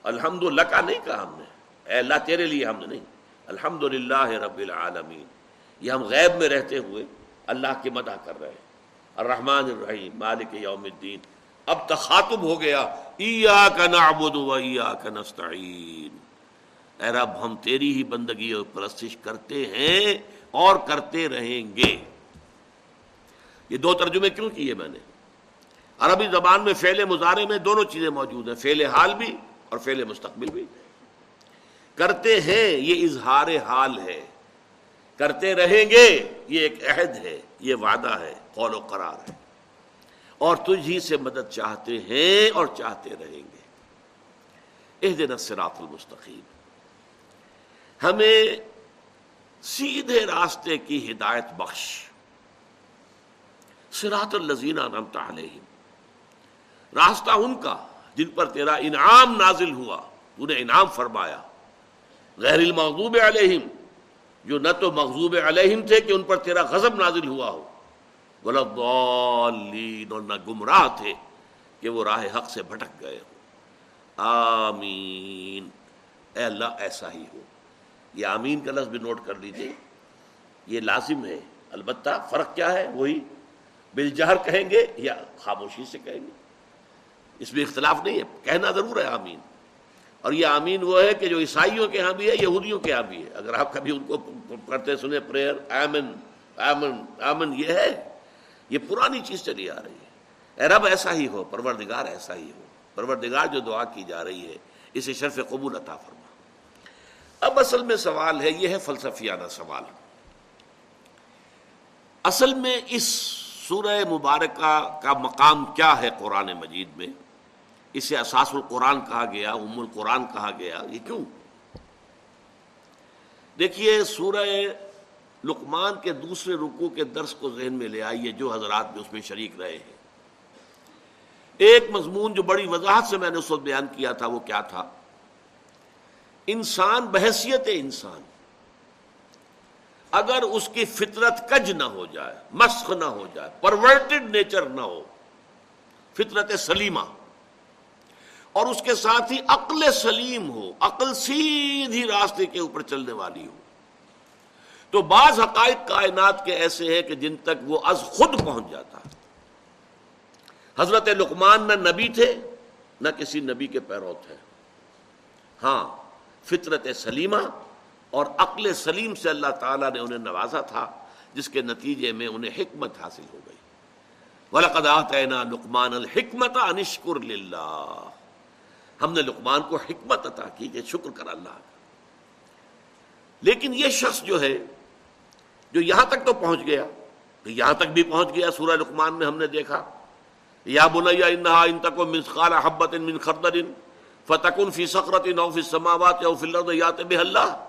الحمد اللہ کا نہیں کہا ہم نے۔ اے اللہ، تیرے لیے ہم نے نہیں۔ الحمد رب العالمین۔ یہ ہم غیب میں رہتے ہوئے اللہ کی مدح کر رہے ہیں۔ الرحمن الرحیم، مالک یوم الدین۔ اب تخاطب ہو گیا نعبد و نستعین۔ اے رب، ہم تیری ہی بندگی اور پرستش کرتے ہیں اور کرتے رہیں گے۔ یہ دو ترجمے کیوں کیے میں نے؟ عربی زبان میں فعل مظاہرے میں دونوں چیزیں موجود ہیں، فعل حال بھی اور فعل مستقبل بھی۔ کرتے ہیں، یہ اظہار حال ہے۔ کرتے رہیں گے، یہ ایک عہد ہے، یہ وعدہ ہے، قول و قرار ہے۔ اور تجھ ہی سے مدد چاہتے ہیں اور چاہتے رہیں گے۔ اس دن سراط المستقیم۔ ہمیں سیدھے راستے کی ہدایت بخش۔ سراط الزین علیہم۔ راستہ ان کا جن پر تیرا انعام نازل ہوا، انہیں انعام فرمایا۔ غیر المغضوب علیہم۔ جو نہ تو مغضوب علیہم تھے کہ ان پر تیرا غضب نازل ہوا ہو۔ غلطین اور نہ گمراہ تھے کہ وہ راہ حق سے بھٹک گئے ہو آمین۔ اے اللہ، ایسا ہی ہو۔ یہ آمین کا لفظ بھی نوٹ کر لیجیے یہ لازم ہے۔ البتہ فرق کیا ہے؟ وہی بلجہر کہیں گے یا خاموشی سے کہیں گے۔ اس میں اختلاف نہیں ہے۔ کہنا ضرور ہے آمین۔ اور یہ آمین وہ ہے کہ جو عیسائیوں کے ہاں بھی ہے، یہودیوں کے ہاں بھی ہے۔ اگر آپ کبھی ان کو کرتے سنے پریئر آمن آمن آمن یہ ہے۔ یہ پرانی چیز چلی آ رہی ہے۔ اے رب، ایسا ہی ہو، پروردگار ایسا ہی ہو۔ پروردگار جو دعا کی جا رہی ہے، اسے شرف قبول عطا فرما۔ اب اصل میں سوال ہے، یہ ہے فلسفیانہ سوال۔ اصل میں اس سورہ مبارکہ کا مقام کیا ہے قرآن مجید میں؟ اسے اساس القرآن کہا گیا، ام القرآن کہا گیا، یہ کیوں؟ دیکھیے، سورہ لقمان کے دوسرے رکو کے درس کو ذہن میں لے آئیے، جو حضرات بھی اس میں شریک رہے ہیں۔ ایک مضمون جو بڑی وضاحت سے میں نے اس وقت بیان کیا تھا، وہ کیا تھا؟ انسان، بحثیت انسان، اگر اس کی فطرت کج نہ ہو جائے، مسخ نہ ہو جائے پرورٹڈ نیچر نہ ہو، فطرت سلیمہ اور اس کے ساتھ ہی عقل سلیم ہو، عقل سیدھی راستے کے اوپر چلنے والی ہو۔ تو بعض حقائق کائنات کے ایسے ہیں کہ جن تک وہ از خود پہنچ جاتا۔ ہے حضرت لقمان نہ نبی تھے، نہ کسی نبی کے پیرو تھے ہاں فطرت سلیمہ اور عقل سلیم سے اللہ تعالیٰ نے انہیں نوازا تھا، جس کے نتیجے میں انہیں حکمت حاصل ہو گئی۔ لقمان الحکمت انشکر للہ ہم نے لقمان کو حکمت عطا کی کہ شکر کر اللہ۔ کا لیکن یہ شخص جو ہے، جو یہاں تک تو پہنچ گیا، یہاں تک بھی پہنچ گیا سورہ لقمان میں ہم نے دیکھا۔ یا بولیا انہا، ان تک مسخال حبت من خردر فتکن فی سخرت او فی السماوات او فی الارض یات بہ اللہ۔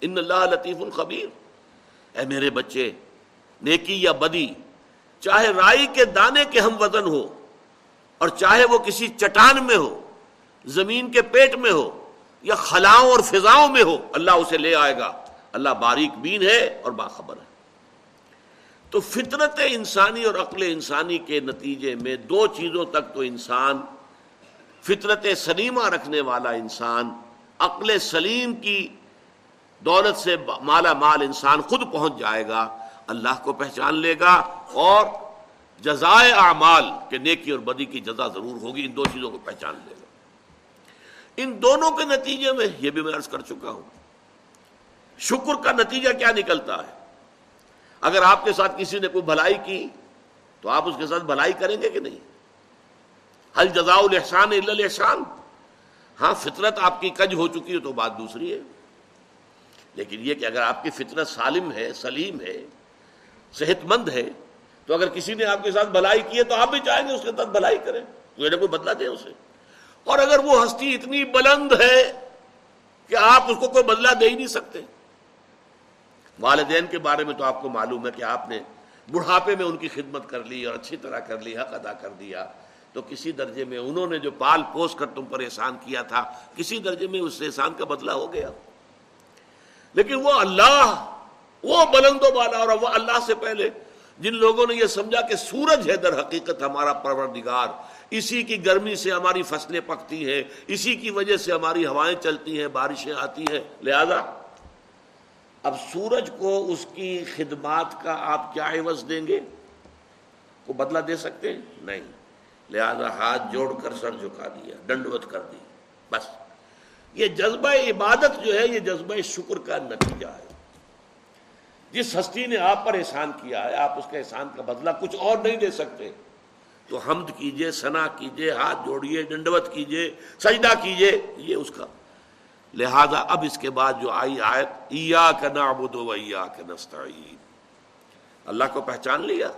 ان اللہ لطیف الخبیر اے میرے بچے، نیکی یا بدی، چاہے رائی کے دانے کے ہم وزن ہو اور چاہے وہ کسی چٹان میں ہو زمین کے پیٹ میں ہو یا خلاؤں اور فضاؤں میں ہو، اللہ اسے لے آئے گا۔ اللہ باریک بین ہے اور باخبر ہے۔ تو فطرت انسانی اور عقل انسانی کے نتیجے میں دو چیزوں تک تو انسان، فطرت سلیمہ رکھنے والا انسان، عقل سلیم کی دولت سے مالا مال انسان خود پہنچ جائے گا، اللہ کو پہچان لے گا اور جزائے اعمال کے نیکی اور بدی کی جزا ضرور ہوگی، ان دو چیزوں کو پہچان لے گا۔ ان دونوں کے نتیجے میں، یہ بھی میں عرض کر چکا ہوں، شکر کا نتیجہ کیا نکلتا ہے؟ اگر آپ کے ساتھ کسی نے کوئی بھلائی کی، تو آپ اس کے ساتھ بھلائی کریں گے کہ نہیں؟ حل جزا الحسان الحسان ہاں فطرت آپ کی کج ہو چکی ہے تو بات دوسری ہے۔ لیکن یہ کہ اگر آپ کی فطرت سالم ہے، سلیم ہے صحت مند ہے، تو اگر کسی نے آپ کے ساتھ بھلائی کی ہے تو آپ بھی چاہیں گے اس کے ساتھ بھلائی کریں۔ تو کوئی بدلا دیں اسے۔ اور اگر وہ ہستی اتنی بلند ہے کہ آپ اس کو کوئی بدلا دے ہی نہیں سکتے۔ والدین کے بارے میں تو آپ کو معلوم ہے کہ آپ نے بڑھاپے میں ان کی خدمت کر لی اور اچھی طرح کر لی، حق ادا کر دیا۔ تو کسی درجے میں انہوں نے جو پال پوس کر تم پر احسان کیا تھا، کسی درجے میں اس احسان کا بدلہ ہو گیا۔ لیکن وہ اللہ، وہ بلند و بالا اور وہ اللہ سے پہلے، جن لوگوں نے یہ سمجھا کہ سورج ہے در حقیقت ہمارا پروردگار اسی کی گرمی سے ہماری فصلیں پکتی ہیں، اسی کی وجہ سے ہماری ہوائیں چلتی ہیں، بارشیں آتی ہیں۔ لہذا اب سورج کو اس کی خدمات کا آپ کیا عوض دیں گے؟ کو بدلہ دے سکتے ہیں؟ نہیں۔ لہذا ہاتھ جوڑ کر سر جھکا دیا، ڈنڈوت کر دی۔ بس۔ یہ جذبہ عبادت جو ہے، یہ جذبہ شکر کا نتیجہ ہے۔ جس ہستی نے آپ پر احسان کیا ہے، آپ اس کے احسان کا بدلہ کچھ اور نہیں دے سکتے۔ تو حمد کیجیے سنا کیجیے، ہاتھ جوڑیے، ڈنڈوت کیجیے، سجدہ کیجیے، یہ اس کا۔ لہذا اب اس کے بعد جو آئی آیت ایا کا نعبد و ایا کا نستعین۔ اللہ کو پہچان لیا۔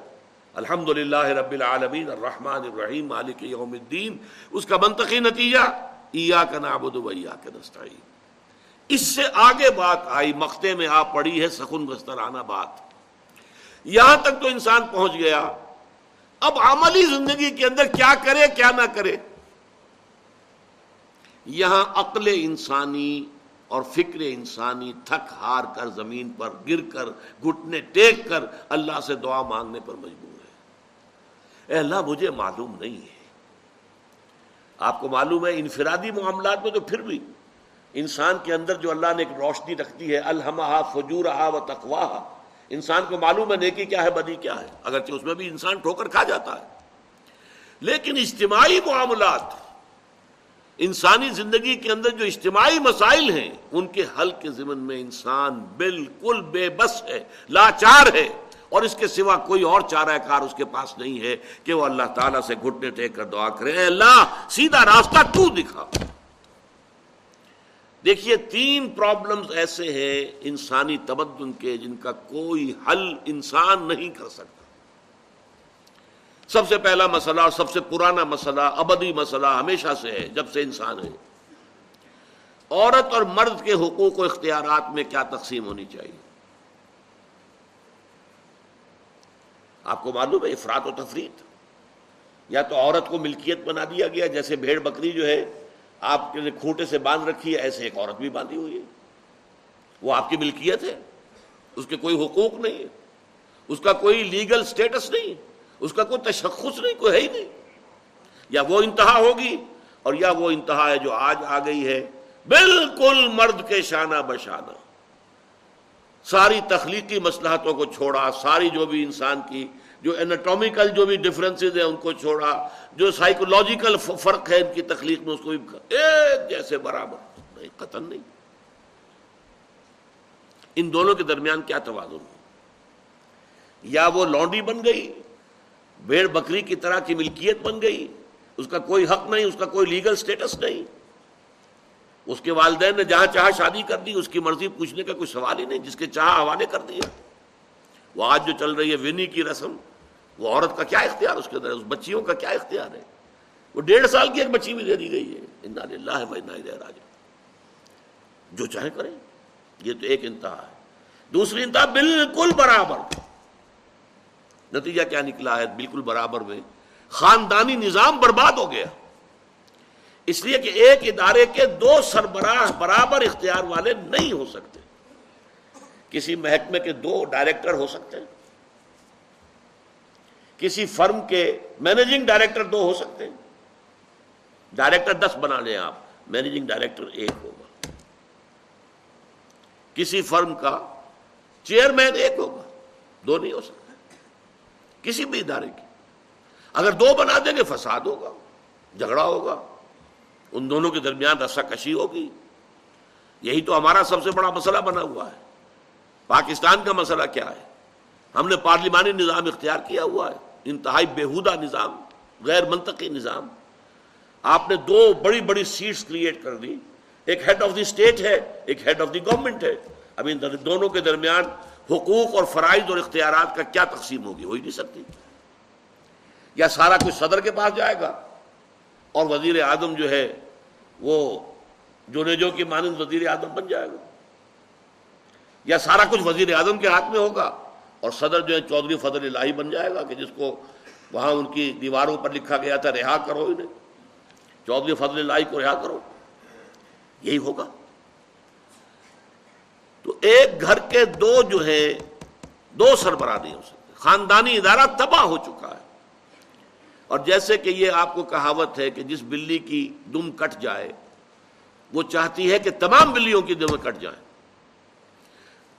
الحمد للہ رب العالمین، الرحمن الرحیم، مالک یوم الدین۔ اس کا منطقی نتیجہ ایا کا نعبد و ایا کا نستعین۔ اس سے آگے بات آئی مختے میں آپ پڑی ہے، سخن بسترانہ بات۔ یہاں تک تو انسان پہنچ گیا۔ اب عملی زندگی کے اندر کیا کرے، کیا نہ کرے۔ یہاں عقل انسانی اور فکر انسانی تھک ہار کر زمین پر گر کر، گھٹنے ٹیک کر اللہ سے دعا مانگنے پر مجبور ہے۔ اے اللہ، مجھے معلوم نہیں ہے۔ آپ کو معلوم ہے، انفرادی معاملات میں تو پھر بھی انسان کے اندر جو اللہ نے ایک روشنی رکھتی ہے الحمہ فجور و تقواہ انسان کو معلوم ہے نیکی کیا ہے، بدی کیا ہے۔ اگرچہ اس میں بھی انسان ٹھوکر کھا جاتا ہے۔ لیکن اجتماعی معاملات، انسانی زندگی کے اندر جو اجتماعی مسائل ہیں، ان کے حل کے ضمن میں انسان بالکل بے بس ہے، لاچار ہے۔ اور اس کے سوا کوئی اور چارہ کار اس کے پاس نہیں ہے کہ وہ اللہ تعالیٰ سے گھٹنے ٹیک کر دعا کرے۔ اے اللہ، سیدھا راستہ تو دکھا۔ دیکھیے، تین پرابلمز ایسے ہیں انسانی تمدن کے جن کا کوئی حل انسان نہیں کر سکتا۔ سب سے پہلا مسئلہ اور سب سے پرانا مسئلہ، ابدی مسئلہ ہمیشہ سے ہے، جب سے انسان ہے۔ عورت اور مرد کے حقوق و اختیارات میں کیا تقسیم ہونی چاہیے؟ آپ کو معلوم ہے، افراد و تفریح یا تو عورت کو ملکیت بنا دیا گیا، جیسے بھیڑ بکری جو ہے آپ کے کھوٹے سے باندھ رکھی ہے، ایسے ایک عورت بھی باندھی ہوئی ہے۔ وہ آپ کی ملکیت ہے۔ اس کے کوئی حقوق نہیں ہے۔ اس کا کوئی لیگل سٹیٹس نہیں اس کا کوئی تشخص نہیں، کوئی ہے ہی نہیں۔ یا وہ انتہا ہوگی اور یا وہ انتہا ہے جو آج آ گئی ہے۔ بالکل مرد کے شانہ بشانہ۔ ساری تخلیقی مسلحتوں کو چھوڑا، ساری جو بھی انسان کی جو انٹامیکل جو بھی ڈفرینسز ہیں ان کو چھوڑا، جو سائیکولوجیکل فرق ہے ان کی تخلیق میں اس کو بھی ایک جیسے برابر۔ نہیں قتل نہیں۔ ان دونوں کے درمیان کیا توازن یا وہ لانڈی بن گئی، بھیڑ بکری کی طرح کی ملکیت بن گئی، اس کا کوئی حق نہیں، اس کا کوئی لیگل سٹیٹس نہیں۔ اس کے والدین نے جہاں چاہا شادی کر دی، اس کی مرضی پوچھنے کا کوئی سوال ہی نہیں، جس کے چاہ حوالے کر دیا۔ وہ آج جو چل رہی ہے ونی کی رسم۔ وہ عورت کا کیا اختیار اس کے اندر اس بچیوں کا کیا اختیار ہے؟ وہ ڈیڑھ سال کی ایک بچی بھی دے دی گئی ہے۔ راجا جو چاہے کریں۔ یہ تو ایک انتہا ہے۔ دوسری انتہا بالکل برابر۔ نتیجہ کیا نکلا؟ ہے بالکل برابر میں۔ خاندانی نظام برباد ہو گیا۔ اس لیے کہ ایک ادارے کے دو سربراہ برابر اختیار والے نہیں ہو سکتے۔ کسی محکمے کے دو ڈائریکٹر ہو سکتے ہیں۔ کسی فرم کے مینیجنگ ڈائریکٹر دو ہو سکتے ہیں۔ ڈائریکٹر دس بنا لیں آپ، مینیجنگ ڈائریکٹر ایک ہوگا۔ کسی فرم کا چیئرمین ایک ہوگا، دو نہیں ہو سکتے۔ کسی بھی ادارے کی۔ اگر دو بنا دیں گے، فساد ہوگا، جھگڑا ہوگا۔ ان دونوں کے درمیان رسا کشی ہوگی۔ یہی تو ہمارا سب سے بڑا مسئلہ بنا ہوا ہے۔ پاکستان کا مسئلہ کیا ہے؟ ہم نے پارلیمانی نظام اختیار کیا ہوا ہے۔ انتہائی بےحودہ نظام، غیر منطقی نظام۔ آپ نے دو بڑی بڑی سیٹس کریٹ کر دی۔ ایک ہیڈ آف دی اسٹیٹ ہے، ایک ہیڈ آف دی گورنمنٹ ہے۔ اب ان دونوں کے درمیان حقوق اور فرائض اور اختیارات کا کیا تقسیم ہوگی؟ ہو ہی نہیں سکتی۔ یا سارا کچھ صدر کے پاس جائے گا۔ اور وزیر اعظم جو ہے، وہ جو نے جو کی مانند وزیر اعظم بن جائے گا۔ یا سارا کچھ وزیر اعظم کے ہاتھ میں ہوگا۔ اور صدر جو ہے چودھری فضل الہی بن جائے گا کہ جس کو وہاں ان کی دیواروں پر لکھا گیا تھا رہا کرو انہیں۔ چودھری فضل الہی کو رہا کرو۔ یہی ہوگا۔ تو ایک گھر کے دو جو ہے دو سربراہ نہیں ہو سکتے خاندانی ادارہ تباہ ہو چکا ہے۔ اور جیسے کہ یہ آپ کو کہاوت ہے کہ جس بلی کی دم کٹ جائے، وہ چاہتی ہے کہ تمام بلیوں کی دم کٹ جائیں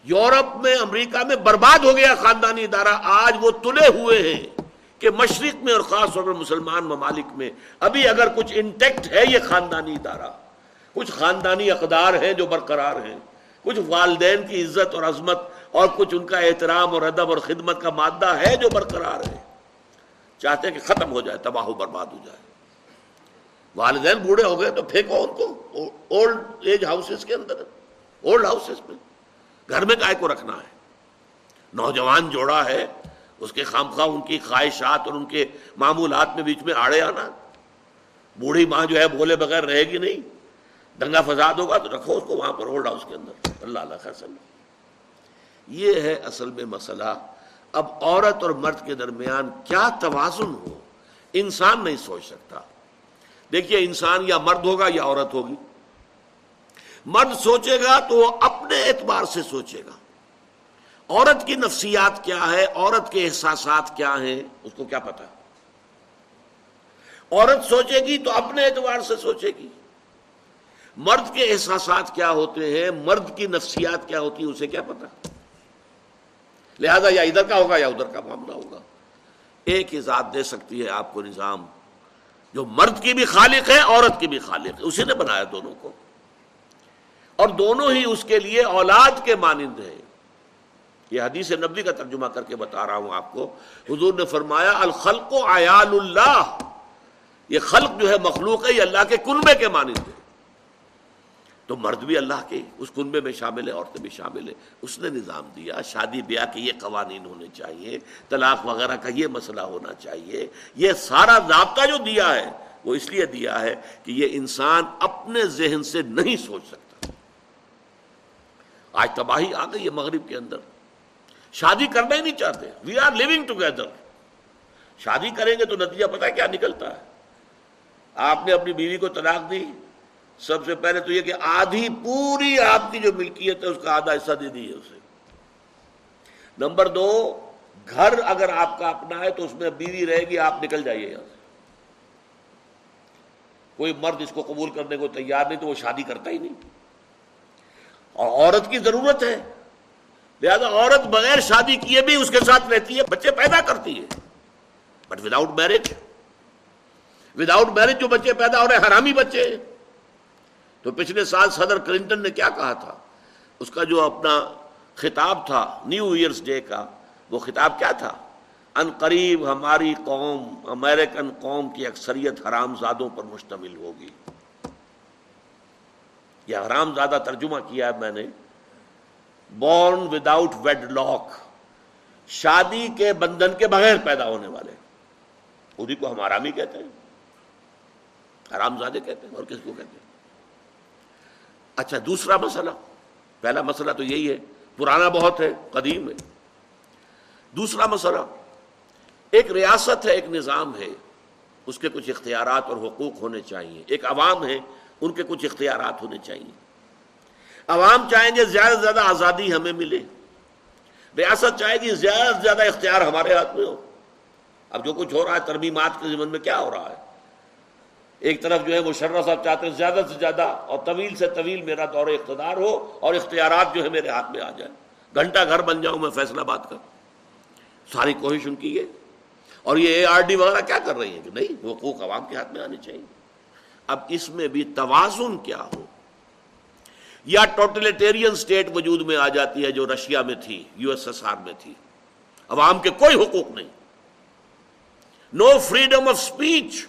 یورپ میں، امریکہ میں برباد ہو گیا خاندانی ادارہ، آج وہ تلے ہوئے ہیں کہ مشرق میں اور خاص طور پر مسلمان ممالک میں۔ ابھی اگر کچھ انٹیکٹ ہے یہ خاندانی ادارہ، کچھ خاندانی اقدار ہیں جو برقرار ہیں، کچھ والدین کی عزت اور عظمت اور کچھ ان کا احترام اور ادب اور خدمت کا مادہ ہے جو برقرار ہے۔ چاہتے ہیں کہ ختم ہو جائے، تباہ و برباد ہو جائے۔ والدین بوڑھے ہو گئے تو پھینکو ان کو اولڈ ایج ہاؤسز کے اندر اولڈ ہاؤسز میں۔ گھر میں کائے کو رکھنا ہے۔ نوجوان جوڑا ہے، اس کے خام خواہ ان کی خواہشات اور ان کے معمولات میں بیچ میں آڑے آنا۔ بوڑھی ماں جو ہے بولے بغیر رہے گی نہیں۔ دنگا فساد ہوگا تو رکھو اس کو وہاں پر ہولڈ ہاؤس کے اندر۔ اللہ اللہ خیر یہ ہے اصل میں مسئلہ۔ اب عورت اور مرد کے درمیان کیا توازن ہو؟ انسان نہیں سوچ سکتا۔ دیکھیے، انسان یا مرد ہوگا یا عورت ہوگی۔ مرد سوچے گا تو وہ اپنے اعتبار سے سوچے گا۔ عورت کی نفسیات کیا ہے؟ عورت کے احساسات کیا ہیں؟ اس کو کیا پتا؟ عورت سوچے گی تو اپنے اعتبار سے سوچے گی۔ مرد کے احساسات کیا ہوتے ہیں؟ مرد کی نفسیات کیا ہوتی ہیں؟ اسے کیا پتا؟ لہذا یا ادھر کا ہوگا یا ادھر کا معاملہ ہوگا۔ ایک ہی ذات دے سکتی ہے آپ کو نظام۔ جو مرد کی بھی خالق ہے، عورت کی بھی خالق ہے۔ اسی نے بنایا دونوں کو۔ اور دونوں ہی اس کے لیے اولاد کے مانند ہیں۔ یہ حدیث نبی کا ترجمہ کر کے بتا رہا ہوں آپ کو۔ حضور نے فرمایا، الخلق و عیال اللہ۔ یہ خلق جو ہے مخلوق ہے، یہ اللہ کے کنبے کے مانند ہے تو مرد بھی اللہ کے اس کنبے میں شامل ہے، عورتیں بھی شامل ہے اس نے نظام دیا، شادی بیاہ کے یہ قوانین ہونے چاہیے، طلاق وغیرہ کا یہ مسئلہ ہونا چاہیے۔ یہ سارا ضابطہ جو دیا ہے، وہ اس لیے دیا ہے کہ یہ انسان اپنے ذہن سے نہیں سوچ سکتا۔ آج تباہی آ گئی ہے مغرب کے اندر۔ شادی کرنا ہی نہیں چاہتے۔ وی آر لیونگ ٹوگیدر شادی کریں گے تو نتیجہ پتا کیا نکلتا ہے۔ آپ نے اپنی بیوی کو طلاق دی۔ سب سے پہلے تو یہ کہ آدھی پوری آپ کی جو ملکیت ہے، اس کا آدھا حصہ دے دیے اسے۔ نمبر دو، گھر اگر آپ کا اپنا ہے تو اس میں بیوی رہے گی، آپ نکل جائیے یہاں سے۔ کوئی مرد اس کو قبول کرنے کو تیار نہیں تو وہ شادی کرتا ہی نہیں۔ اور عورت کی ضرورت ہے۔ لہذا عورت بغیر شادی کیے بھی اس کے ساتھ رہتی ہے، بچے پیدا کرتی ہے۔ But without marriage without marriage جو بچے پیدا ہو رہے ہیں، حرامی بچے تو پچھلے سال صدر کلنٹن نے کیا کہا تھا؟ اس کا جو اپنا خطاب تھا، نیو ایئرس ڈے کا، وہ خطاب کیا تھا؟ ان قریب ہماری قوم، امریکن قوم کی اکثریت حرام زادوں پر مشتمل ہوگی۔ یہ حرام زادہ ترجمہ کیا ہے میں نے۔ بورن وداؤٹ ویڈ لاک شادی کے بندھن کے بغیر پیدا ہونے والے۔ اسی کو ہم آرامی کہتے ہیں۔ حرام زادے کہتے ہیں، اور کس کو کہتے ہیں؟ اچھا دوسرا مسئلہ۔ پہلا مسئلہ تو یہی ہے، پرانا بہت ہے، قدیم ہے۔ دوسرا مسئلہ، ایک ریاست ہے، ایک نظام ہے۔ اس کے کچھ اختیارات اور حقوق ہونے چاہیے۔ ایک عوام ہے ان کے کچھ اختیارات ہونے چاہیے۔ عوام چاہیں گے زیادہ سے زیادہ آزادی ہمیں ملے۔ ریاست چاہے گی زیادہ سے زیادہ اختیار ہمارے ہاتھ میں ہو۔ اب جو کچھ ہو رہا ہے، ترمیمات کے زمن میں کیا ہو رہا ہے؟ ایک طرف جو ہے مشرف صاحب چاہتے ہیں زیادہ سے زیادہ اور طویل سے طویل میرا دور اقتدار ہو اور اختیارات جو ہے میرے ہاتھ میں آ جائے گھنٹہ گھر بن جاؤں میں فیصلہ بات کر ساری کوشش ان کی ہے اور یہ اے آر ڈی وغیرہ کیا کر رہی ہے کہ نہیں حقوق عوام کے ہاتھ میں آنے چاہیے۔ اب اس میں بھی توازن کیا ہو؟ یا ٹوٹلیٹیرین سٹیٹ وجود میں آ جاتی ہے جو رشیا میں تھی یو ایس ایس آر میں تھی۔ عوام کے کوئی حقوق نہیں۔ No freedom of speech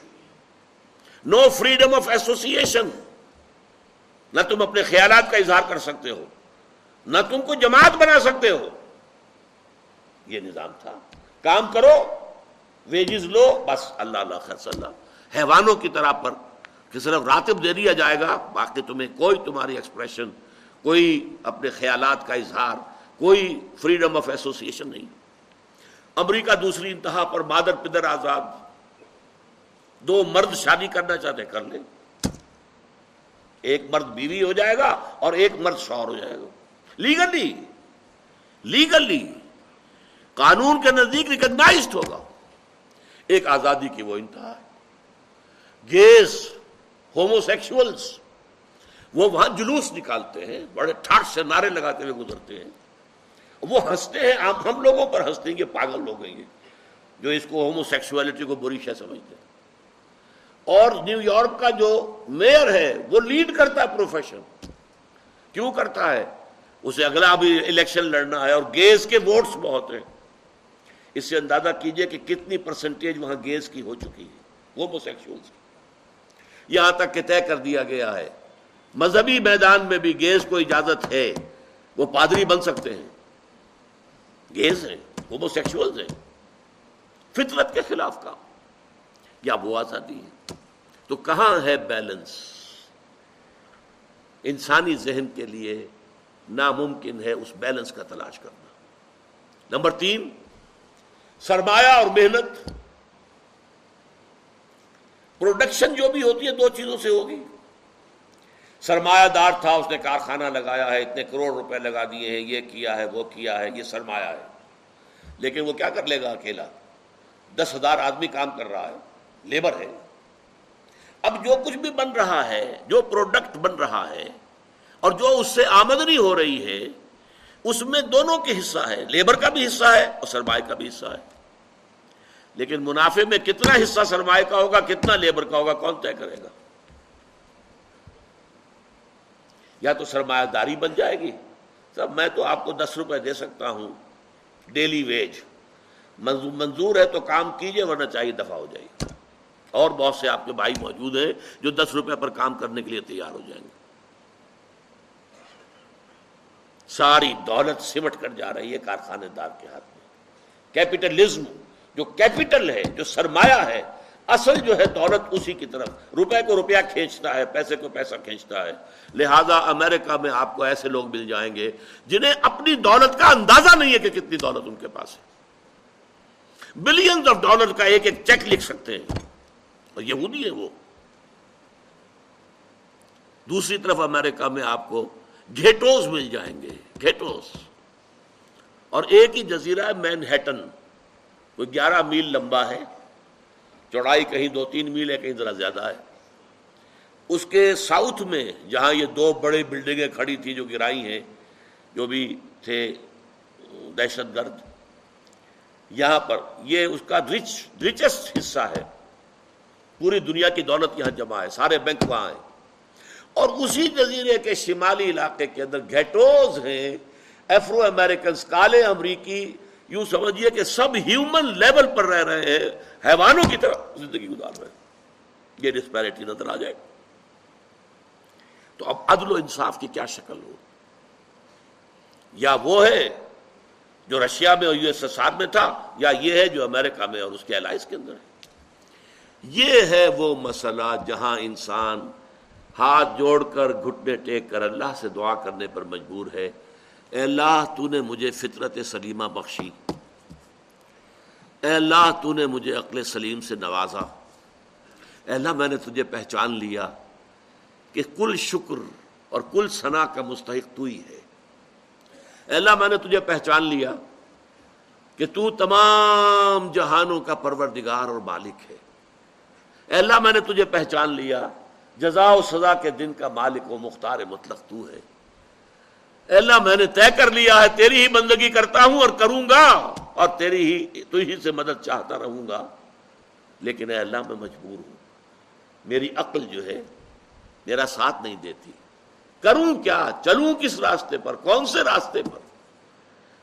no freedom of association نہ تم اپنے خیالات کا اظہار کر سکتے ہو، نہ تم کو جماعت بنا سکتے ہو۔ یہ نظام تھا۔ کام کرو ویجز لو، بس اللہ اللہ خیر اللہ۔ حیوانوں کی طرح پر کہ صرف راتب دے دیا جائے گا، باقی تمہیں کوئی تمہاری ایکسپریشن کوئی اپنے خیالات کا اظہار، کوئی فریڈم آف ایسوسیشن نہیں۔ امریکہ دوسری انتہا پر مادر پدر آزاد، دو مرد شادی کرنا چاہتے کر لیں۔ ایک مرد بیوی ہو جائے گا اور ایک مرد شوہر ہو جائے گا۔ لیگلی لیگلی قانون کے نزدیک ریکگنائزڈ ہوگا۔ ایک آزادی کی وہ انتہا ہے۔ گیس ہومو سیکشولس وہ وہاں جلوس نکالتے ہیں، بڑے ٹھاٹ سے نعرے لگاتے ہوئے گزرتے ہیں۔ وہ ہنستے ہیں، آپ ہم لوگوں پر ہنستے ہیں کہ پاگل لوگ ہیں جو اس کو ہومو سیکشولیٹی کو بری شے سمجھتے ہیں۔ اور نیو یارک کا جو میئر ہے، وہ لیڈ کرتا ہے پروفیشن کیوں کرتا ہے؟ اسے اگلا بھی الیکشن لڑنا ہے، اور گیس کے ووٹس بہت ہیں۔ اس سے اندازہ کیجیے کہ کتنی پرسنٹیج وہاں گیس کی ہو چکی ہے۔ ہومو سیکشولس کی۔ یہاں تک کہ طے کر دیا گیا ہے۔ مذہبی میدان میں بھی گیز کو اجازت ہے۔ وہ پادری بن سکتے ہیں۔ گیز ہیں ہومو سیکشولز ہیں۔ فطرت کے خلاف کا یا وہ آزادی ہے تو کہاں ہے بیلنس انسانی ذہن کے لیے ناممکن ہے اس بیلنس کا تلاش کرنا۔ نمبر تین، سرمایہ اور محنت۔ پروڈکشن جو بھی ہوتی ہے دو چیزوں سے ہوگی۔ سرمایہ دار تھا، اس نے کارخانہ لگایا ہے، اتنے کروڑ روپے لگا دیے ہیں، یہ کیا ہے، وہ کیا ہے، یہ سرمایہ ہے۔ لیکن وہ کیا کر لے گا اکیلا؟ دس ہزار آدمی کام کر رہا ہے، لیبر ہے۔ اب جو کچھ بھی بن رہا ہے، جو پروڈکٹ بن رہا ہے، اور جو اس سے آمدنی ہو رہی ہے، اس میں دونوں کے حصہ ہے لیبر کا بھی حصہ ہے اور سرمایہ کا بھی حصہ ہے۔ لیکن منافع میں کتنا حصہ سرمایہ کا ہوگا، کتنا لیبر کا ہوگا، کون طے کرے گا؟ یا تو سرمایہ داری بن جائے گی؟ سب میں تو آپ کو دس روپے دے سکتا ہوں ڈیلی ویج منظور ہے تو کام کیجیے، ورنہ چاہیے دفاع ہو جائے اور بہت سے آپ کے بھائی موجود ہیں جو دس روپے پر کام کرنے کے لیے تیار ہو جائیں گے۔ ساری دولت سمٹ کر جا رہی ہے کارخانے دار کے ہاتھ میں۔ کیپیٹلزم جو کیپٹل ہے، جو سرمایہ ہے، اصل جو ہے دولت اسی کی طرف۔ روپے کو روپیہ کھینچتا ہے، پیسے کو پیسہ کھینچتا ہے۔ لہذا امریکہ میں آپ کو ایسے لوگ مل جائیں گے جنہیں اپنی دولت کا اندازہ نہیں ہے کہ کتنی دولت ان کے پاس ہے۔ بلینز آف ڈالر کا ایک ایک چیک لکھ سکتے ہیں۔ اور یہودی ہے وہ۔ دوسری طرف امریکہ میں آپ کو گھیٹوز مل جائیں گے، گھیٹوز۔ اور ایک ہی جزیرہ ہے مین ہیٹن وہ گیارہ میل لمبا ہے، چوڑائی کہیں دو تین میل ہے، کہیں ذرا زیادہ ہے۔ اس کے ساؤتھ میں جہاں یہ دو بڑے بلڈنگیں کھڑی تھی جو گرائی ہیں، جو بھی تھے دہشت گرد، یہاں پر یہ اس کا رچ رچسٹ حصہ ہے۔ پوری دنیا کی دولت یہاں جمع ہے، سارے بینک وہاں ہیں۔ اور اسی جزیرے کے شمالی علاقے کے اندر گیٹوز ہیں ایفرو امریکنس کالے امریکی یوں سمجھیے کہ سب ہیومن لیول پر رہ رہے ہیں، حیوانوں کی طرح زندگی گزار رہے ہیں۔ یہ ڈسپیرٹی نظر آ جائے۔ تو اب عدل و انصاف کی کیا شکل ہو؟ یا وہ ہے جو رشیا میں اور یو ایس ایس آر میں تھا، یا یہ ہے جو امریکہ میں اور اس کے الائز کے اندر ہے؟ یہ ہے وہ مسئلہ جہاں انسان ہاتھ جوڑ کر گھٹنے ٹیک کر اللہ سے دعا کرنے پر مجبور ہے۔ اے اللہ، تو نے مجھے فطرت سلیمہ بخشی۔ اے اللہ تو نے مجھے عقل سلیم سے نوازا۔ اے اللہ میں نے تجھے پہچان لیا کہ کل شکر اور کل ثنا کا مستحق تو ہی ہے۔ اے اللہ میں نے تجھے پہچان لیا کہ تو تمام جہانوں کا پروردگار اور مالک ہے۔ اے اللہ میں نے تجھے پہچان لیا جزا و سزا کے دن کا مالک و مختار مطلق تو ہے۔ اے اللہ میں نے طے کر لیا ہے، تیری ہی بندگی کرتا ہوں اور کروں گا۔ اور تیری ہی، تو ہی سے مدد چاہتا رہوں گا۔ لیکن اے اللہ، میں مجبور ہوں۔ میری عقل جو ہے، میرا ساتھ نہیں دیتی۔ کروں کیا؟ چلوں کس راستے پر؟ کون سے راستے پر؟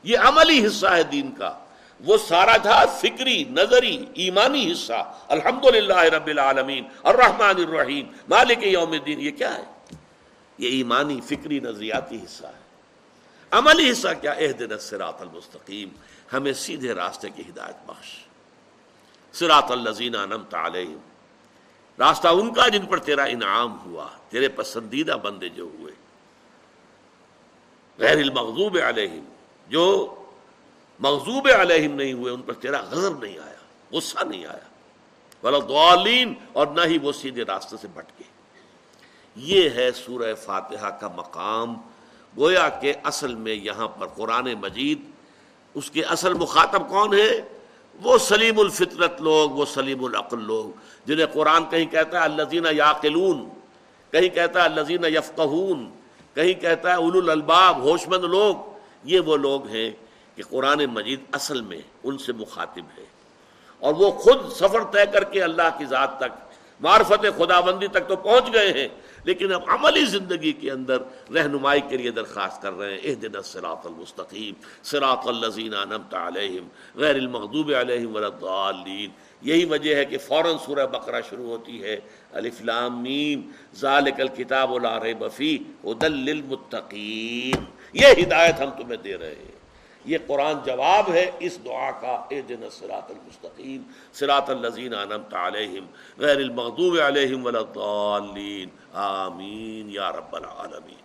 یہ عملی حصہ ہے دین کا۔ وہ سارا تھا فکری، نظری، ایمانی حصہ۔ الحمد رب العالمین، الرحمن الرحیم، مالک یوم الدین۔ یہ کیا ہے؟ یہ ایمانی، فکری، نظریاتی حصہ ہے۔ عملی حصہ کیا؟ دن سراط المستقیم۔ ہمیں سیدھے راستے کی ہدایت بخش۔ سراط الزین علیہم۔ راستہ ان کا جن پر تیرا انعام ہوا، تیرے پسندیدہ بندے جو ہوئے۔ غیر المغضوب علیہم۔ جو مغضوب علیہم نہیں ہوئے، ان پر تیرا غضب نہیں آیا، غصہ نہیں آیا۔ ولادین اور نہ ہی وہ سیدھے راستے سے بھٹکے۔ یہ ہے سورہ فاتحہ کا مقام۔ گویا کہ اصل میں یہاں پر قرآن مجید، اس کے اصل مخاطب کون ہے؟ وہ سلیم الفطرت لوگ، وہ سلیم العقل لوگ، جنہیں قرآن کہیں کہتا ہے الزین یاقلون، کہیں کہتا ہے الزین یفقہون، کہیں کہتا ہے اول الباب ہوش مند لوگ، یہ وہ لوگ ہیں کہ قرآن مجید اصل میں ان سے مخاطب ہے۔ اور وہ خود سفر طے کر کے اللہ کی ذات تک، معرفت خدا بندی تک تو پہنچ گئے ہیں۔ لیکن اب عملی زندگی کے اندر رہنمائی کے لیے درخواست کر رہے ہیں اہ دن سراط المستقیم سراط الزین نمت علیہم، غیر المحدوب علیہم ولدالین یہی وجہ ہے کہ فوراً سورہ بقرہ شروع ہوتی ہے۔ الفلام میم، ذالک الکتاب لا ریب فی ہدل للمتقین۔ یہ ہدایت ہم تمہیں دے رہے ہیں۔ یہ قرآن جواب ہے، اس دعا کا اے دن سرات المستقیم سرات الزین عنم علیہم، غیر المغضوب علیہم ولدالین آمین یا رب العالمین.